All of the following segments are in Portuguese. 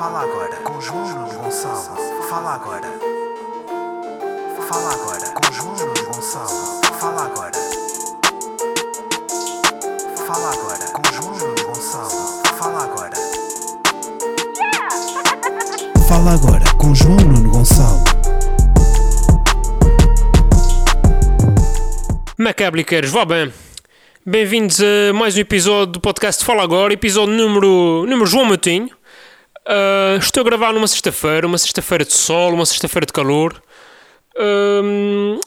Fala agora com João Gonçalo. Fala agora. Fala agora com João Gonçalo. Fala agora. Fala agora com João Gonçalo. Fala agora. Fala agora com João Nuno Gonçalo. Macabliceiros, vá bem. Bem-vindos a mais um episódio do podcast Fala Agora, episódio número, número João Matinho. Uh, estou a gravar numa sexta-feira, uma sexta-feira de sol, uma sexta-feira de calor. Um,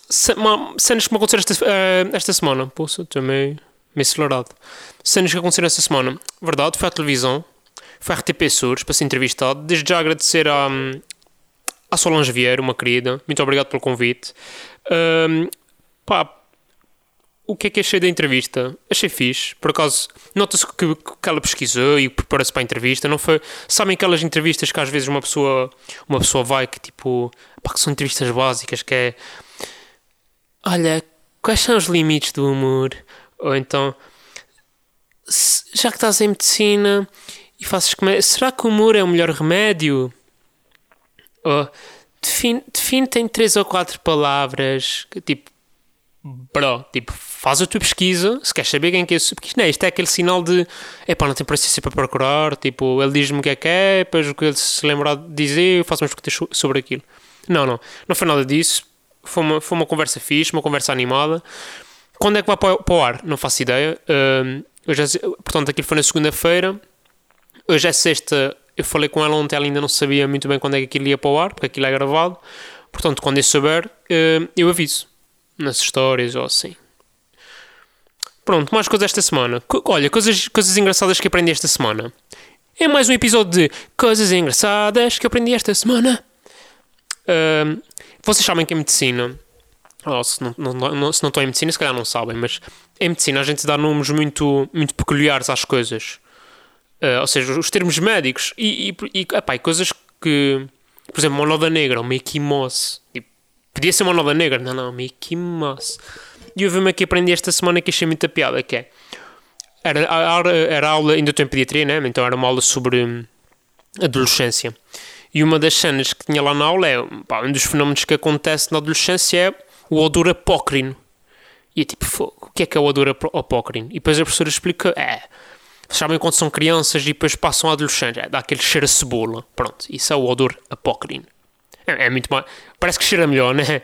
cenas que me aconteceram esta, uh, esta semana. Poxa, meio, meio acelerado. Cenas que aconteceram esta semana. Verdade, foi à televisão, foi à RTP Sures para ser entrevistado. Desde já agradecer à, à Solange Vieira, uma querida. Muito obrigado pelo convite. Um, pá, o que é que achei da entrevista? Achei fixe. Por acaso, nota-se que, que ela pesquisou e preparou-se para a entrevista. Não foi... Sabem aquelas entrevistas que às vezes uma pessoa, uma pessoa vai que tipo. Pá, que são entrevistas básicas que é. Olha, quais são os limites do humor? Ou então. "Se- Já que estás em medicina e fazes comédia, será que o humor é o melhor remédio? Ou, define, define tem três ou quatro palavras que tipo bro, tipo, faz a tua pesquisa, se queres saber quem é que é esse, porque não é, isto é aquele sinal de, epá, não tem paciência para procurar, tipo, ele diz-me o que é que é, depois o que ele se lembrar de dizer, eu faço umas perguntas so- sobre aquilo. Não, não, não foi nada disso, foi uma, foi uma conversa fixe, uma conversa animada. Quando é que vai para, para o ar? Não faço ideia. Eu já, portanto, aquilo foi na segunda-feira, hoje é sexta, eu falei com ela ontem, ela ainda não sabia muito bem quando é que aquilo ia para o ar, porque aquilo é gravado. Portanto, quando eu souber, hum, eu aviso nas histórias ou assim. Pronto, mais coisas esta semana. Co- olha, coisas, coisas engraçadas que aprendi esta semana. É mais um episódio de coisas engraçadas que aprendi esta semana. Ahm, vocês sabem que em medicina, ou se não, não, não- se não estão em medicina, se calhar não sabem, mas em medicina a gente dá nomes muito, muito peculiares às coisas. Ah, ou seja, os termos médicos e, e, e, epá, e coisas que, por exemplo, uma noda negra, uma equimose. Tipo, podia ser uma noda negra, não, não, uma equimose. E houve uma que aprendi esta semana que achei muita piada, que é... Era, a- a- era aula, ainda estou em pediatria, né? Então era uma aula sobre hum, adolescência. E uma das cenas que tinha lá na aula é, pá, um dos fenómenos que acontece na adolescência é o odor apócrino. E é tipo, "Fogo, o que é que é o odor apó- apócrino? E depois a professora explica, é, sabem quando são crianças e depois passam à adolescência, é, dá aquele cheiro a cebola. Pronto, isso é o odor apócrino. É, é muito mais, parece que cheira melhor, né?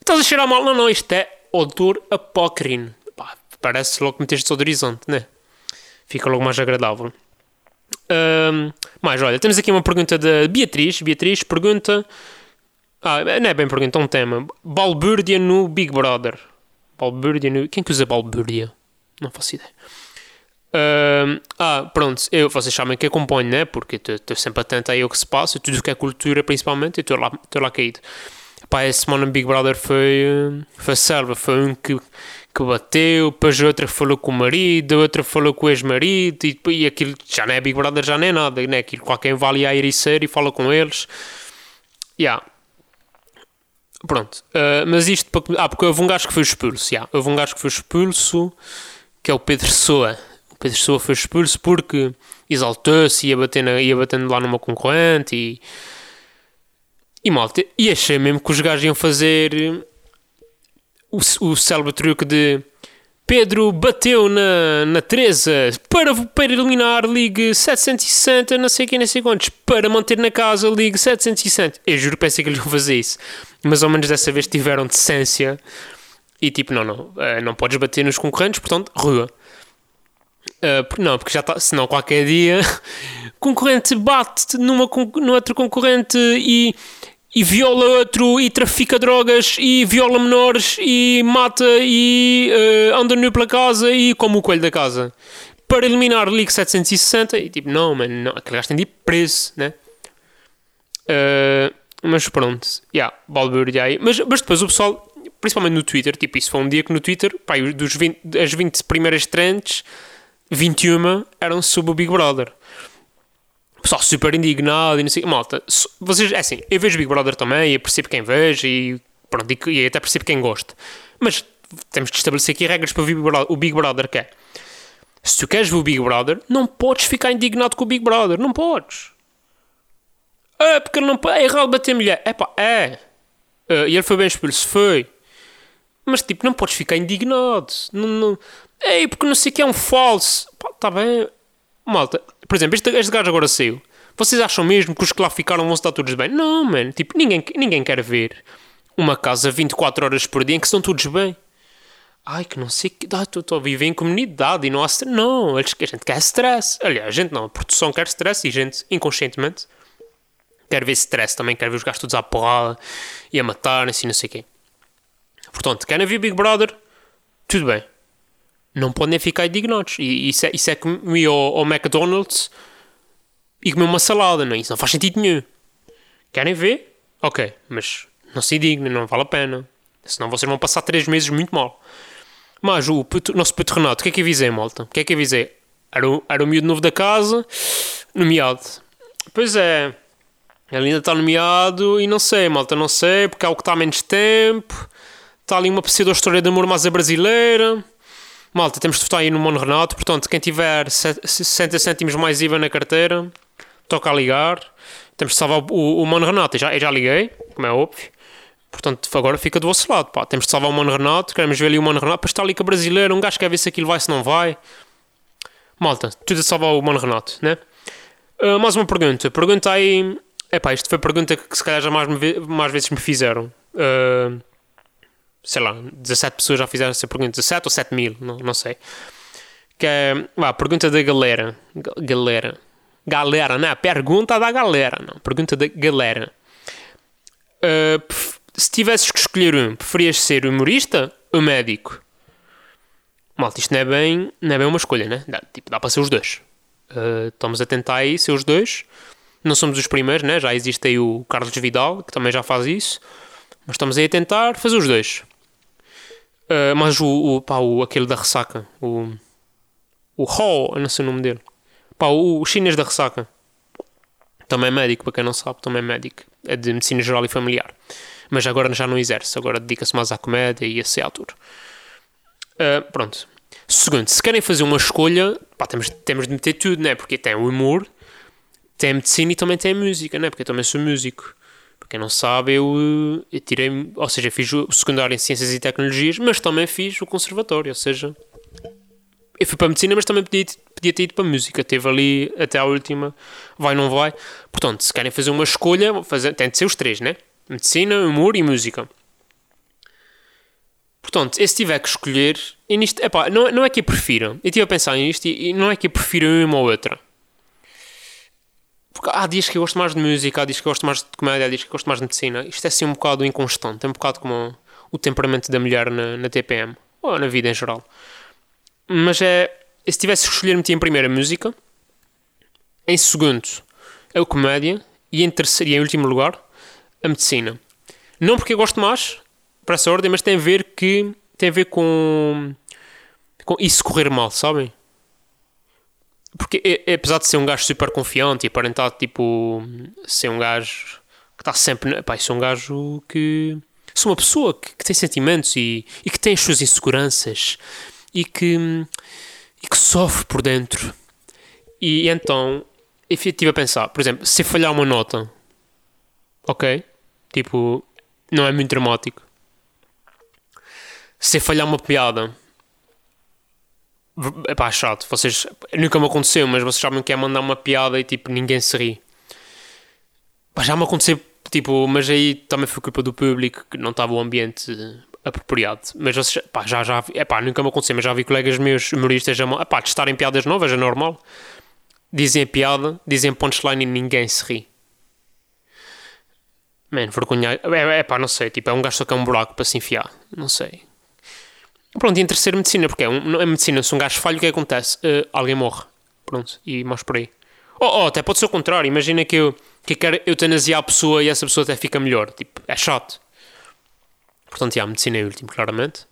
Estás a cheirar mal? Não, não, isto é odor apócrino. Pá, parece logo que meteste desodorizante, né? Fica logo mais agradável. Ahm, mais, olha, temos aqui uma pergunta da Beatriz. Beatriz pergunta. Ah, não é bem pergunta, é um tema. Balbúrdia no Big Brother. Balbúrdia no. Quem que usa balbúrdia? Não faço ideia. Ahm, ah, pronto, eu, vocês sabem que acompanho, né? Porque estou sempre atento aí ao que se passa, tudo o que é cultura principalmente, estou lá, lá caído. Pá, essa semana Big Brother foi, foi selva, foi um que, que bateu, depois outra falou com o marido, outra falou com o ex-marido, e, e aquilo já não é Big Brother, já não é nada, né? Aquilo qualquer vai ali à ericeira e fala com eles. Yeah. Pronto, eh, mas isto para. Ah, porque houve um gajo que foi expulso, yeah. houve um gajo que foi expulso, que é o Pedro Soa. Pedro Soa foi expulso porque exaltou-se, ia, ia batendo lá numa concorrente e. E malta, e achei mesmo que os gajos iam fazer eh, o, o célebre truque de Pedro bateu na, na Teresa para, para eliminar Ligue 760, não sei quem, não sei quantos, para manter na casa Ligue 760. Eu juro pensei que eles iam fazer isso, mas ao menos dessa vez tiveram decência e tipo, não, não, eh, não podes bater nos concorrentes, portanto, rua. Uh, não, porque já está. Senão qualquer dia concorrente bate numa, no outro concorrente e, e viola outro e trafica drogas e viola menores e mata e uh, anda nu pela casa e come o coelho da casa. Para eliminar League 760 e tipo, não, mano, não, aquele gajo tem de ir preso, né? Uh, mas pronto, yeah, balbúrdia aí. Mas, mas depois o pessoal, principalmente no Twitter, tipo, isso foi um dia que no Twitter, pá, dos 20, as 20 primeiras trends, 21 eram sobre o Big Brother. O pessoal super indignado e não sei. Malta, vocês, é assim, eu vejo Big Brother também e percebo quem vejo e, pronto, e, e até percebo quem gosta. Mas temos de estabelecer aqui regras para o Big Brother, o Big Brother que é. Se tu queres ver o Big Brother, não podes ficar indignado com o Big Brother. Não podes. Ah, porque não pode. É errado bater mulher. É pá, é. Ah, e ele foi bem expulso, foi. Mas tipo, não podes ficar indignado. Não, não... Ei, porque não sei o que é um falso. Pá, tá bem. Malta, por exemplo, este, este gajo agora saiu. Vocês acham mesmo que os que lá ficaram vão estar todos bem? Não, mano. Tipo, ninguém, ninguém quer ver uma casa 24 horas por dia em que estão todos bem. Ai, que não sei que. Estou a viver em comunidade e não há stress. Não, a gente quer stress. Aliás, a gente não. A produção quer stress e a gente, inconscientemente, quer ver stress também. Quer ver os gajos todos à porrada e a matarem-se e não sei o quê. Portanto, querem ver Big Brother? Tudo bem. Não podem ficar indignados. E isso é, isso é como ir ao, ao McDonald's e comer uma salada, não é? Isso não faz sentido nenhum. Querem ver? Ok, mas não se indignem, não vale a pena. Senão vocês vão passar 3 meses muito mal. Mas o puto, nosso puto Renato, o que é que avisei, malta? O que é que avisei? Era o, era o miúdo novo da casa, nomeado. Pois é, ele ainda está nomeado e não sei, malta, não sei, porque é o que está há menos tempo. Está ali uma pseudo-história de amor mais a brasileira. Malta, temos de votar aí no Mono Renato. Portanto, quem tiver 60 cêntimos mais IVA na carteira, toca a ligar. Temos de salvar o, o Mono Renato. Eu já, eu já liguei, como é óbvio. Portanto, agora fica do vosso lado. Pá. Temos de salvar o Mono Renato. Queremos ver ali o Mono Renato. Para estar ali com a brasileira. Um gajo quer ver se aquilo vai, se não vai. Malta, tudo a salvar o Mono Renato, né? Uh, mais uma pergunta. Pergunta aí. Epá, isto foi a pergunta que se calhar já mais, mais vezes me fizeram. Uh, sei lá, 17 pessoas já fizeram essa pergunta, 17 ou 7 mil, não, não sei. Que é, vá, pergunta da galera. Galera. Galera, não é? Pergunta da galera, não. Pergunta da galera. Uh, se tivesses que escolher um, preferias ser humorista ou médico? Malta, isto não é bem, não é bem uma escolha, né? Dá, tipo, dá para ser os dois. Uh, estamos a tentar aí ser os dois. Não somos os primeiros, né? Já existe aí o Carlos Vidal, que também já faz isso. Mas estamos aí a tentar fazer os dois. Uh, mas o, o, pá, o, aquele da ressaca, o, o Ho, não sei o nome dele, pá, o, o chinês da ressaca, também é médico, para quem não sabe, também é médico, é de medicina geral e familiar, mas agora já não exerce, agora dedica-se mais à comédia e a ser ator. Uh, pronto. Segundo, se querem fazer uma escolha, pá, temos, temos de meter tudo, né? Porque tem o humor, tem a medicina e também tem a música, né? Porque eu também sou músico. Quem não sabe, eu, eu tirei, ou seja, fiz o secundário em Ciências e Tecnologias, mas também fiz o conservatório, ou seja, eu fui para a medicina, mas também podia, podia ter ido para a música. Teve ali até a última, vai não vai. Portanto, se querem fazer uma escolha, fazer, tem de ser os três, né? Medicina, humor e música. Portanto, se tiver que escolher, e nisto, epá, não, não é que eu prefira. Eu estive a pensar nisto e, e não é que eu prefira uma ou outra. Porque há dias que eu gosto mais de música, há dias que eu gosto mais de comédia, há dias que eu gosto mais de medicina. Isto é assim um bocado inconstante, é um bocado como o temperamento da mulher na, na TPM, ou na vida em geral. Mas é. Se tivesse que escolher, metia em primeiro a música, em segundo a comédia e em terceiro e em último lugar a medicina. Não porque eu gosto mais, para essa ordem, mas tem a ver que tem a ver com, com isso correr mal, sabem? Porque é, é, apesar de ser um gajo super confiante e aparentar tipo ser um gajo que está sempre. Pá, sou um gajo que. Sou uma pessoa que, que tem sentimentos e, e, que tem as suas inseguranças e que, e que sofre por dentro. E então eu estive a pensar, por exemplo, se falhar uma nota, ok? Tipo, não é muito dramático. Se falhar uma piada, é pá, chato. Vocês. Nunca me aconteceu, mas vocês sabem que é mandar uma piada e tipo ninguém se ri. Pá, já me aconteceu, tipo, mas aí também foi culpa do público que não estava o ambiente apropriado. Mas vocês, pá, já, já, é pá, nunca me aconteceu, mas já vi colegas meus humoristas a pá, testarem piadas novas, é normal. Dizem piada, dizem punchline e ninguém se ri. Man, vergonha. É, é pá, não sei, tipo, é um gajo que é um buraco para se enfiar. Não sei. Pronto, e em terceiro, medicina, porque é, um, é medicina, se um gajo falha, o que, é acontece? Uh, alguém morre. Pronto, e mais por aí. Oh, oh, até pode ser o contrário. Imagina que eu, que eu quero eutanasiar a pessoa e essa pessoa até fica melhor. Tipo, é chato. Portanto, a medicina é o último, claramente.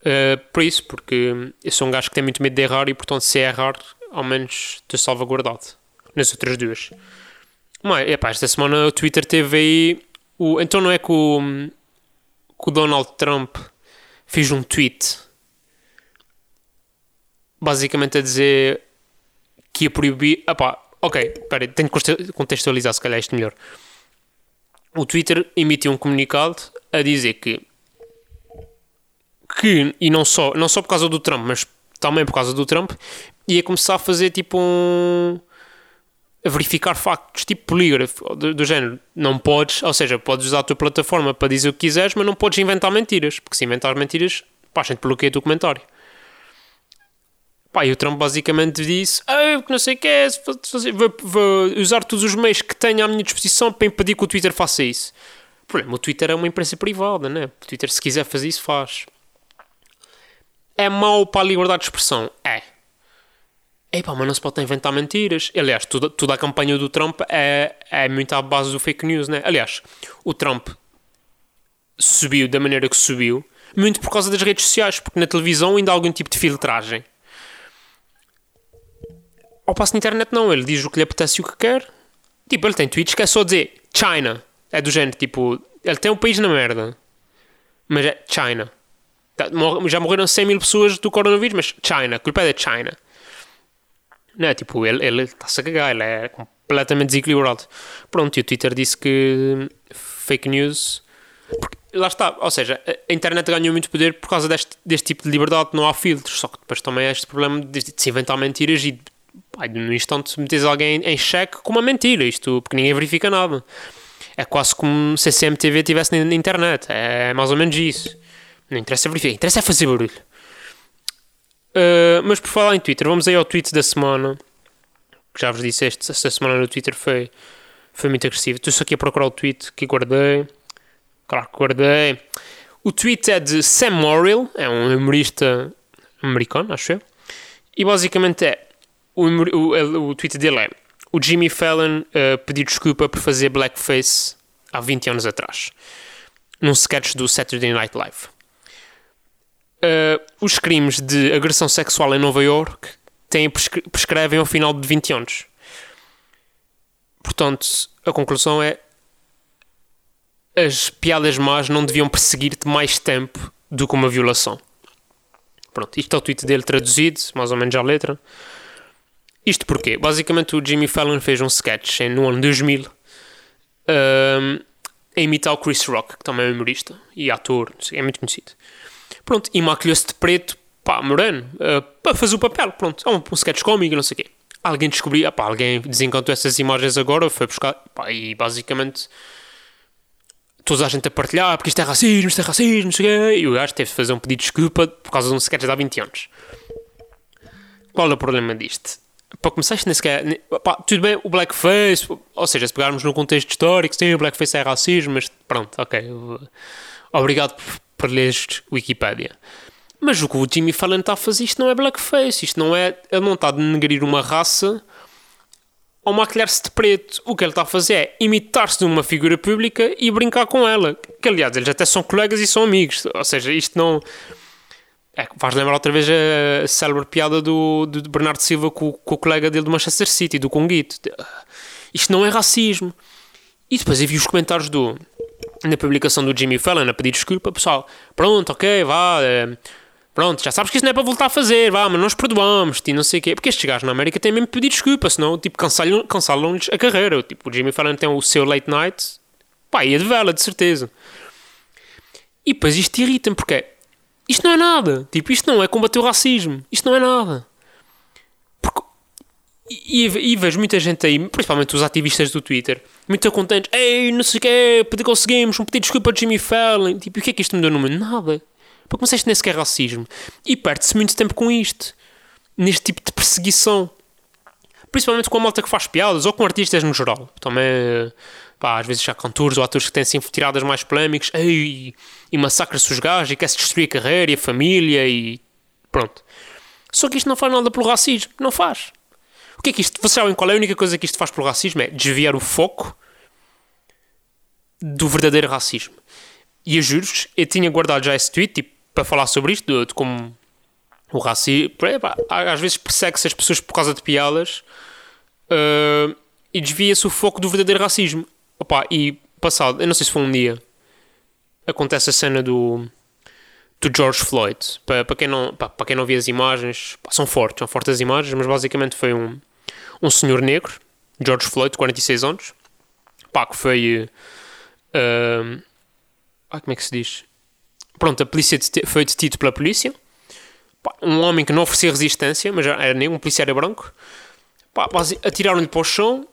Uh, por isso, porque eu sou um gajo que tem muito medo de errar e, portanto, se errar, ao menos estou salvaguardado. Nas outras duas. Mas, epá, esta semana o Twitter teve aí. O, então não é que o, que o Donald Trump fiz um tweet basicamente a dizer que ia proibir. Opá, Ok, espera, tenho que contextualizar se calhar isto melhor. O Twitter emitiu um comunicado a dizer que que, e não só, não só por causa do Trump, mas também por causa do Trump, ia começar a fazer tipo um. Verificar factos, tipo polígrafo, do, do, género. Não podes, ou seja, podes usar a tua plataforma para dizer o que quiseres, mas não podes inventar mentiras, porque se inventar mentiras, pá, a gente bloqueia o teu comentário. Pá, e o Trump basicamente disse: ah, não sei o que é, vou, vou usar todos os meios que tenho à minha disposição para impedir que o Twitter faça isso. O problema, o Twitter é uma imprensa privada, né? O Twitter, se quiser fazer isso, faz. É mau para a liberdade de expressão? É. Epá, mas não se pode inventar mentiras. Aliás, toda, toda a campanha do Trump é, é muito à base do fake news, né? Aliás, o Trump subiu da maneira que subiu, muito por causa das redes sociais, porque na televisão ainda há algum tipo de filtragem. Ao passo na internet não, ele diz o que lhe apetece e o que quer. Tipo, ele tem tweets que é só dizer China. É do género, tipo, ele tem um país na merda. Mas é China. Tá, já morreram 100 mil pessoas do coronavírus, mas China, a culpa é da China. Não é? Tipo, ele está-se a cagar, ele é completamente desequilibrado. Pronto, e o Twitter disse que fake news. Porque, lá está, ou seja, a internet ganhou muito poder por causa deste, deste tipo de liberdade, não há filtros. Só que depois também há este problema de, de se inventar mentiras e pá, no instante metes alguém em xeque com uma mentira, isto porque ninguém verifica nada. É quase como se a CMTV estivesse na internet, é mais ou menos isso. Não interessa verificar, interessa é fazer barulho. Uh, mas por falar em Twitter, vamos aí ao tweet da semana. Que já vos disse, este, esta semana no Twitter foi, foi muito agressivo. Estou só aqui a procurar o tweet que guardei. Claro que guardei. O tweet é de Sam Morrill, é um humorista americano, acho eu. E basicamente é. O, o, o tweet dele é: O Jimmy Fallon uh, pediu desculpa por fazer blackface há 20 anos atrás, num sketch do Saturday Night Live uh, os crimes de agressão sexual em Nova York têm, prescrevem ao final de 20 anos. Portanto, a conclusão é as piadas más não deviam perseguir-te mais tempo do que uma violação. Pronto, isto é o tweet dele traduzido, mais ou menos à letra. Isto porquê? Basicamente o Jimmy Fallon fez um sketch no ano 2000 um, a imitar o Chris Rock, que também é humorista e ator, é muito conhecido. Pronto, e maquilhou-se de preto, pá, moreno, uh, para fazer o papel. Pronto, é um, um sketch cómico, não sei o quê. Alguém descobriu, pá, alguém desencantou essas imagens agora, foi buscar, pá, e basicamente toda a gente a partilhar, porque isto é racismo, isto é racismo, não sei o quê. E o gajo teve de fazer um pedido de desculpa por causa de um sketch de há 20 anos. Qual é o problema disto? Para começar, isto nem sequer. Pá, tudo bem, o blackface, ou seja, se pegarmos no contexto histórico, sim, o blackface é racismo, mas pronto, ok. Obrigado para leres Wikipedia. Mas o que o Jimmy Fallon está a fazer, isto não é blackface, isto não é. Ele não está a denegrir uma raça ou maquilhar-se de preto. O que ele está a fazer é imitar-se de uma figura pública e brincar com ela. Que aliás, eles até são colegas e são amigos. Ou seja, isto não. É, faz lembrar outra vez a, célebre piada do, do Bernardo Silva com, com, o colega dele do Manchester City, do Conguito. Isto não é racismo. E depois eu vi os comentários do, na publicação do Jimmy Fallon a pedir desculpa, pessoal, pronto, ok, vá, é, pronto, já sabes que isso não é para voltar a fazer, vá, mas nós perdoamos e não sei o quê, porque estes gajos na América têm mesmo pedir desculpa, senão, tipo, cancelam-lhes cancelam a carreira, tipo, o Jimmy Fallon tem o seu late night, pá, é de vela, de certeza. E depois isto irrita-me, porque isto não é nada, tipo, isto não é combater o racismo, isto não é nada. E, e, vejo muita gente aí, principalmente os ativistas do Twitter, muito contentes. Ei, não sei o quê, conseguimos um pedido de desculpa de Jimmy Fallon. Tipo, o que é que isto me deu no mundo? Nada. Para começar, isto nem sequer é racismo. E perde-se muito tempo com isto. Neste tipo de perseguição. Principalmente com a malta que faz piadas, ou com artistas no geral. Também, pá, às vezes já cantores ou atores que têm assim tiradas mais polémicas. Ei, e massacra-se os gajos e quer-se destruir a carreira e a família e... Pronto. Só que isto não faz nada pelo racismo. Não faz que é que isto. Vocês sabem qual é a única coisa que isto faz pelo racismo? É desviar o foco do verdadeiro racismo. E a juros, eu tinha guardado já esse tweet tipo, para falar sobre isto, de, de como o racismo. Às vezes persegue-se as pessoas por causa de piadas uh, e desvia-se o foco do verdadeiro racismo. Opa, e passado, eu não sei se foi um dia, acontece a cena do do George Floyd. Para, para, quem, não, para, para quem não viu as imagens, são fortes, são fortes as imagens, mas basicamente foi um, um senhor negro, George Floyd, 46 anos, pá, que foi. Uh, ah, como é que se diz? Pronto, a polícia foi detido pela polícia. Pá, um homem que não oferecia resistência, mas era nem um era branco. Atiraram-lhe para o chão.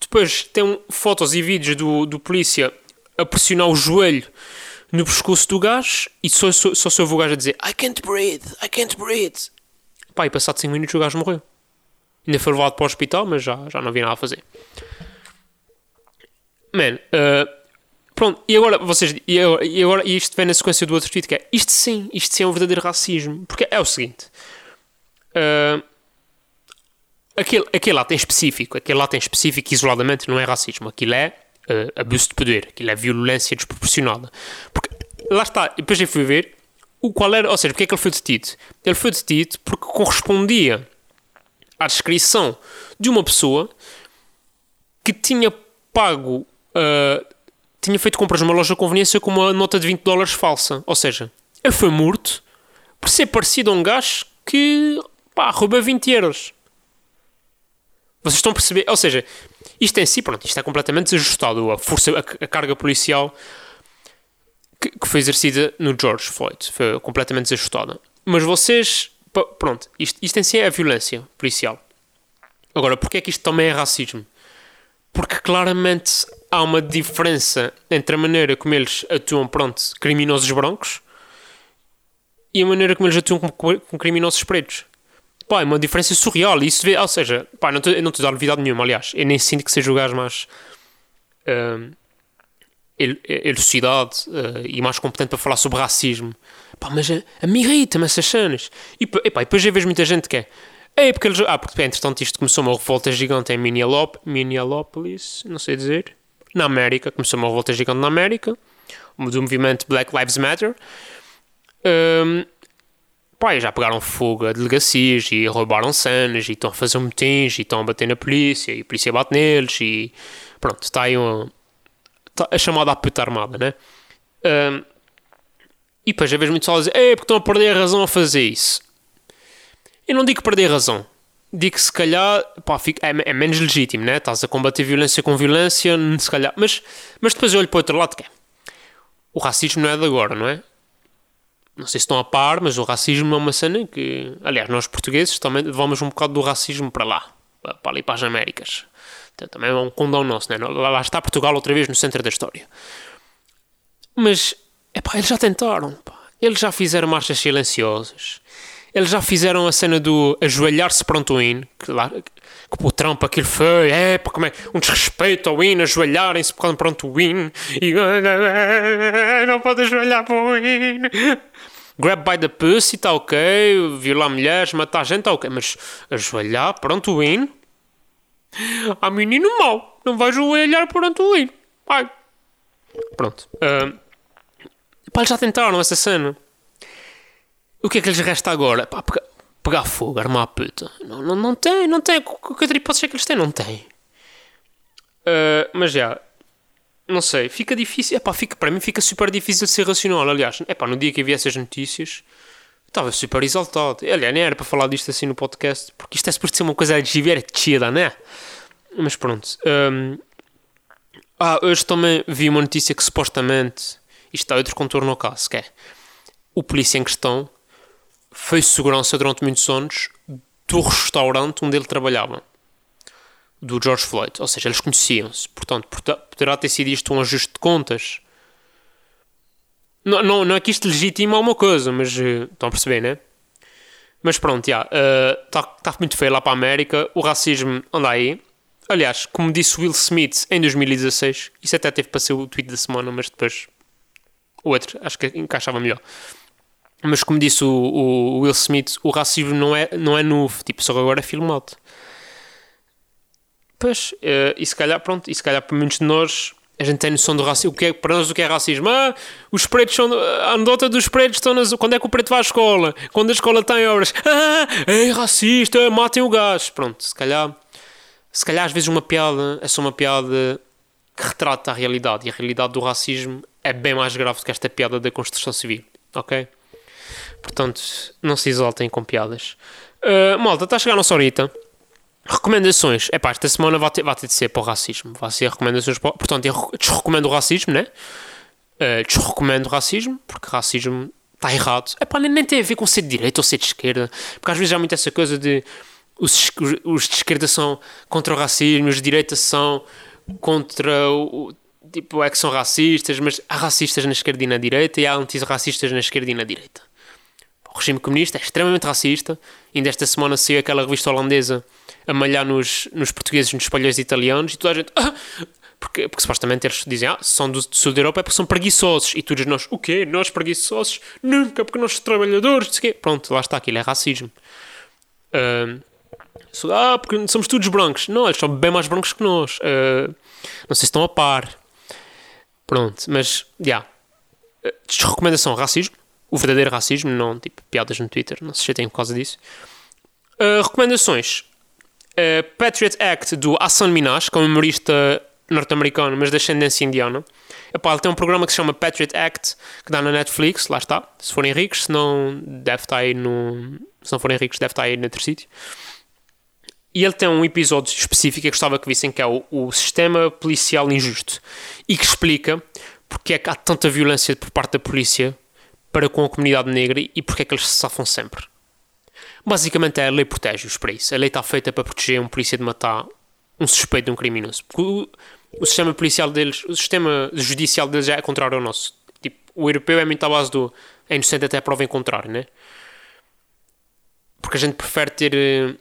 Depois tem fotos e vídeos do, do polícia a pressionar o joelho no pescoço do gajo e só, só, só se ouve o gajo a dizer I can't breathe, I can't breathe. Pá, e passado 5 minutos o gajo morreu. Ainda foi levado para o hospital, mas já, já não havia nada a fazer. Man, uh, pronto, e agora vocês. E agora, e agora e isto vem na sequência do outro tweet que é isto sim, isto sim é um verdadeiro racismo. Porque é o seguinte. Uh, aquele, aquele ato em específico, aquele ato em específico isoladamente não é racismo. Aquilo é uh, abuso de poder, aquilo é violência desproporcionada. Lá está, e depois eu fui ver o qual era, ou seja, porque é que ele foi detido? Ele foi detido porque correspondia à descrição de uma pessoa que tinha pago, uh, tinha feito compras numa loja de conveniência com uma nota de 20 dólares falsa. Ou seja, ele foi morto por ser parecido a um gajo que, pá, rouba 20 euros. Vocês estão a perceber? Ou seja, isto em si, pronto, isto é completamente desajustado. A força, a, a carga policial que, que foi exercida no George Floyd foi completamente desajustada. Mas vocês, pronto, isto, isto em si é a violência policial. Agora, porquê é que isto também é racismo? Porque claramente há uma diferença entre a maneira como eles atuam, pronto, criminosos brancos e a maneira como eles atuam com, com criminosos pretos. Pá, é uma diferença surreal. Isso vê, ou seja, pá, não estou a dar novidade nenhuma, aliás, eu nem sinto que seja o gajo mais el- elucidado eh, e mais competente para falar sobre racismo. Pá, mas a, a mim irrita-me essas cenas. E, e depois eu vejo muita gente que é. É porque eles. Ah, porque entretanto isto começou uma revolta gigante em Minnealop- Minneapolis, não sei dizer. Na América, começou uma revolta gigante na América, do movimento Black Lives Matter. Hum, pá, já pegaram fogo a delegacias e roubaram cenas e estão a fazer motins e estão a bater na polícia e a polícia bate neles e pronto, está aí tá- a chamada a puta armada, né? Hum, e depois eu vejo muitos pessoal dizer, é porque estão a perder a razão a fazer isso. Eu não digo perder a razão. Digo que se calhar pá, fica- é, é menos legítimo, né? Estás a combater violência com violência, se calhar. Mas, mas depois eu olho para o outro lado que é. O racismo não é de agora, não é? Não sei se estão a par, mas o racismo é uma cena que. Aliás, nós portugueses também levamos um bocado do racismo para lá, para ali para as Américas. Então, também é um condão nosso, né? Lá está Portugal outra vez no centro da história. Mas, epá, eles já tentaram, pá. Eles já fizeram marchas silenciosas. Eles já fizeram a cena do ajoelhar-se perante o hino. Que, lá, que o Trump aquilo foi, é, pá, como é, um desrespeito ao hino, ajoelharem-se perante o hino. E não pode ajoelhar para o hino. Grab by the pussy, está ok. Violar mulheres, matar gente, está ok. Mas ajoelhar perante o hino? Há menino mau. Não vai ajoelhar perante o hino. Vai. Pronto. Ah, pá, eles já tentaram essa cena. O que é que lhes resta agora? Pá, pegar, pegar fogo, armar a puta. Não, não, não tem, não tem. Que outra hipótese é que eles têm? Não tem. Ah, mas já. Não sei, fica difícil. Epá, fica, para mim fica super difícil de ser racional. Aliás, epá, no dia que vi essas notícias, estava super exaltado. Aliás, nem era para falar disto assim no podcast, porque isto é suposto ser uma coisa de chida, né? Mas pronto. hum, ah, hoje também vi uma notícia que supostamente isto dá outro contorno ao caso, que é o polícia em questão foi segurança durante muitos anos do restaurante onde ele trabalhava, do George Floyd. Ou seja, eles conheciam-se. Portanto, porta- poderá ter sido isto um ajuste de contas. Não, não, não é que isto legitima alguma coisa, mas eh, estão a perceber, né? Mas pronto, já. Está tá muito feio lá para a América. O racismo anda aí. Aliás, como disse Will Smith em 2016, isso até teve para ser o tweet da semana, mas depois o outro acho que encaixava melhor. Mas como disse o, o Will Smith, o racismo não é, não é novo, tipo, só agora é filmado. Pois, eh, e se calhar, pronto, e se calhar para muitos de nós a gente tem noção do racismo. O que é, para nós o que é racismo? Ah, os pretos são. A anedota dos pretos estão nas. Quando é que o preto vai à escola? Quando a escola tem obras. Ah, é racista, matem o gás. Pronto, se calhar. Se calhar às vezes uma piada é só uma piada que retrata a realidade. E a realidade do racismo é bem mais grave do que esta piada da construção civil. Ok? Portanto, não se exaltem com piadas. Ah, malta, está a chegar a nossa horita. Recomendações. É pá, esta semana vai ter, vai ter de ser para o racismo. Vai ser recomendações para. Portanto, eu desrecomendo o racismo, né? Uh, desrecomendo o racismo, porque racismo está errado. É pá, nem, nem tem a ver com ser de direita ou ser de esquerda. Porque às vezes há muito essa coisa de. Os, os de esquerda são contra o racismo, os de direita são contra o. Tipo, é que são racistas, mas há racistas na esquerda e na direita e há antirracistas na esquerda e na direita. O regime comunista é extremamente racista. Ainda esta semana saiu aquela revista holandesa a malhar nos, nos portugueses, nos espanhóis italianos e toda a gente. Ah! Porque, porque supostamente eles dizem, ah, são do, do sul da Europa é porque são preguiçosos. E dizes, nós, o quê? Nós preguiçosos? Nunca, porque nós trabalhadores, não sei quê. Pronto, lá está, aquilo é racismo. Uh, ah, porque somos todos brancos. Não, eles são bem mais brancos que nós. Uh, não sei se estão a par. Pronto, mas, já. Yeah. Uh, recomendação, racismo. O verdadeiro racismo, não tipo piadas no Twitter. Não se chateiem por causa disso. Uh, recomendações. Uh, Patriot Act do Hassan Minaj, que é um humorista norte-americano, mas de ascendência indiana. Epá, ele tem um programa que se chama Patriot Act, que dá na Netflix, lá está. Se forem ricos, se não, deve estar aí no. Se não forem ricos, deve estar aí noutro sítio. E ele tem um episódio específico que eu gostava que vissem, que é o, o sistema policial injusto. E que explica porque é que há tanta violência por parte da polícia para com a comunidade negra e porque é que eles se safam sempre. Basicamente, a lei protege-os para isso. A lei está feita para proteger um polícia de matar um suspeito de um criminoso. Porque o, o sistema policial deles, o sistema judicial deles já é contrário ao nosso. Tipo, o europeu é muito à base do é inocente até a prova em contrário, né? Porque a gente prefere ter uh,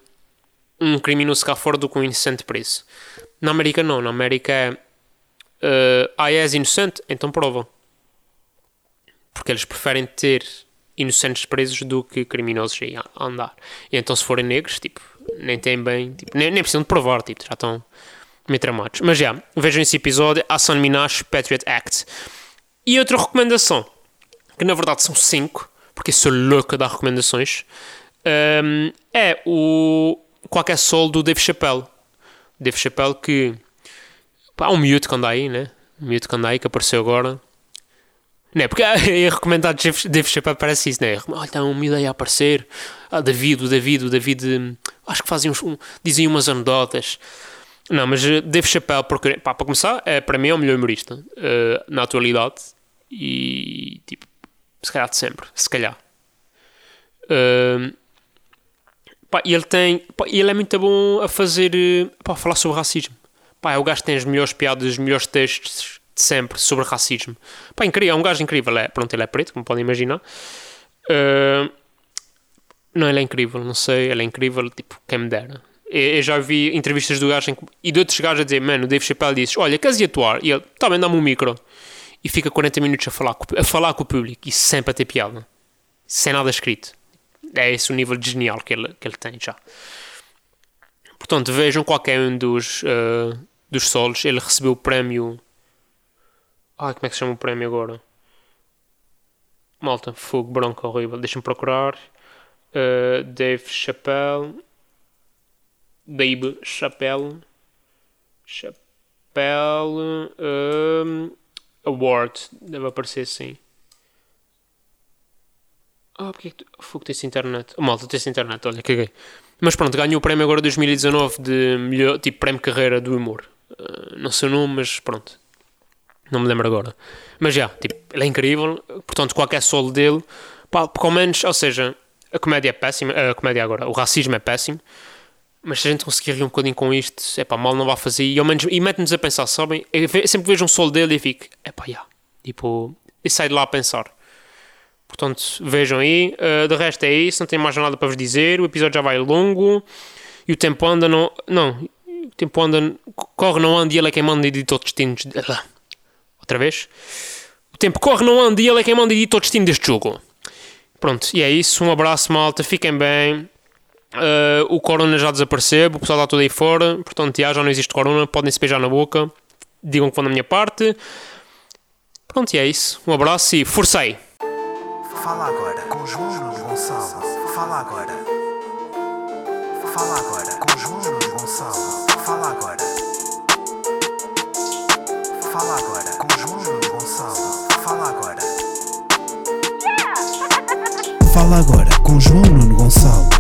um criminoso cá fora do que um inocente preso. Na América não, na América é uh, ah, és inocente, então prova. Porque eles preferem ter inocentes presos do que criminosos a andar. E então se forem negros, tipo, nem têm bem, tipo, nem, nem precisam de provar, tipo, já estão meio tramados. Mas já, vejam esse episódio, Hassan Minaj Patriot Act. E outra recomendação, que na verdade são cinco, porque sou louco a dar recomendações, um, é o Qualquer Sol do Dave Chappelle. Dave Chappelle que pá, um miúdo que anda aí, né? Um miúdo que anda aí que apareceu agora não é? Porque é recomendado Dave Chappelle parece isso, não é? Olha, uma ideia a aparecer. Ah, David, o David, o David. Hum, acho que fazem uns. Um, dizem umas anedotas. Não, mas eh, Dave Chappelle, porque, pá, para começar, é, para mim é o melhor humorista uh, na atualidade. E, tipo, se calhar de sempre. Se calhar. Uh, pá, ele tem. Pá, ele é muito bom a fazer. Eh, pá, a falar sobre racismo. Pá, é o gajo que tem as melhores piadas, os melhores textos de sempre sobre racismo. Pá, incrível, é um gajo incrível. É, pronto, ele é preto, como podem imaginar. Uh, não, ele é incrível, não sei, ele é incrível, tipo, quem me dera. Eu, já vi entrevistas do gajo em, e de outros gajos a dizer, mano, o Dave Chappelle diz, olha, queres ir atuar? E ele, tá bem, dá-me um micro. E fica 40 minutos a falar, a falar com o público e sempre a ter piada. Sem nada escrito. É esse o nível genial que ele, que ele tem já. Portanto, vejam qualquer um dos, uh, dos solos. Ele recebeu o prémio Ai, como é que se chama o prémio agora? Malta, fogo, bronca, horrível. Deixa-me procurar. Uh, Dave Chappelle. Dave Chappelle. Chappelle. Um, award. Deve aparecer assim. Ah, porque é que tu... Fogo, tem-se internet. Oh, malta, tem-se internet, olha, caguei. Mas pronto, ganhou o prémio agora 2019 de melhor, tipo, prémio carreira do humor. Uh, não sei o nome, mas pronto não me lembro agora. Mas já, tipo, ele é incrível, portanto, qualquer solo dele, pá, pelo menos, ou seja, a comédia é péssima, a comédia agora, o racismo é péssimo, mas se a gente conseguir rir um bocadinho com isto, é pá, mal não vai fazer, e ao menos, e mete-nos a pensar, sabem? Eu sempre vejo um solo dele e fico, é pá, já, tipo, e sai de lá a pensar. Portanto, vejam aí, uh, resto é isso, não tenho mais nada para vos dizer, o episódio já vai longo, e o tempo anda, não, não, o tempo anda, corre, não anda, e ele é quem manda editor destinos, Outra vez. O tempo corre, não anda e ele é quem manda edita o destino deste jogo. Pronto, e é isso. Um abraço, malta. Fiquem bem. Uh, o Corona já desapareceu, o pessoal está todo aí fora. Portanto, já, já não existe Corona. Podem se beijar na boca. Digam que vão da minha parte. Pronto, e é isso. Um abraço e forcei! Fala agora com João Gonçalo. Fala agora. Fala agora com João Gonçalo. Fala agora com João Nuno Gonçalo.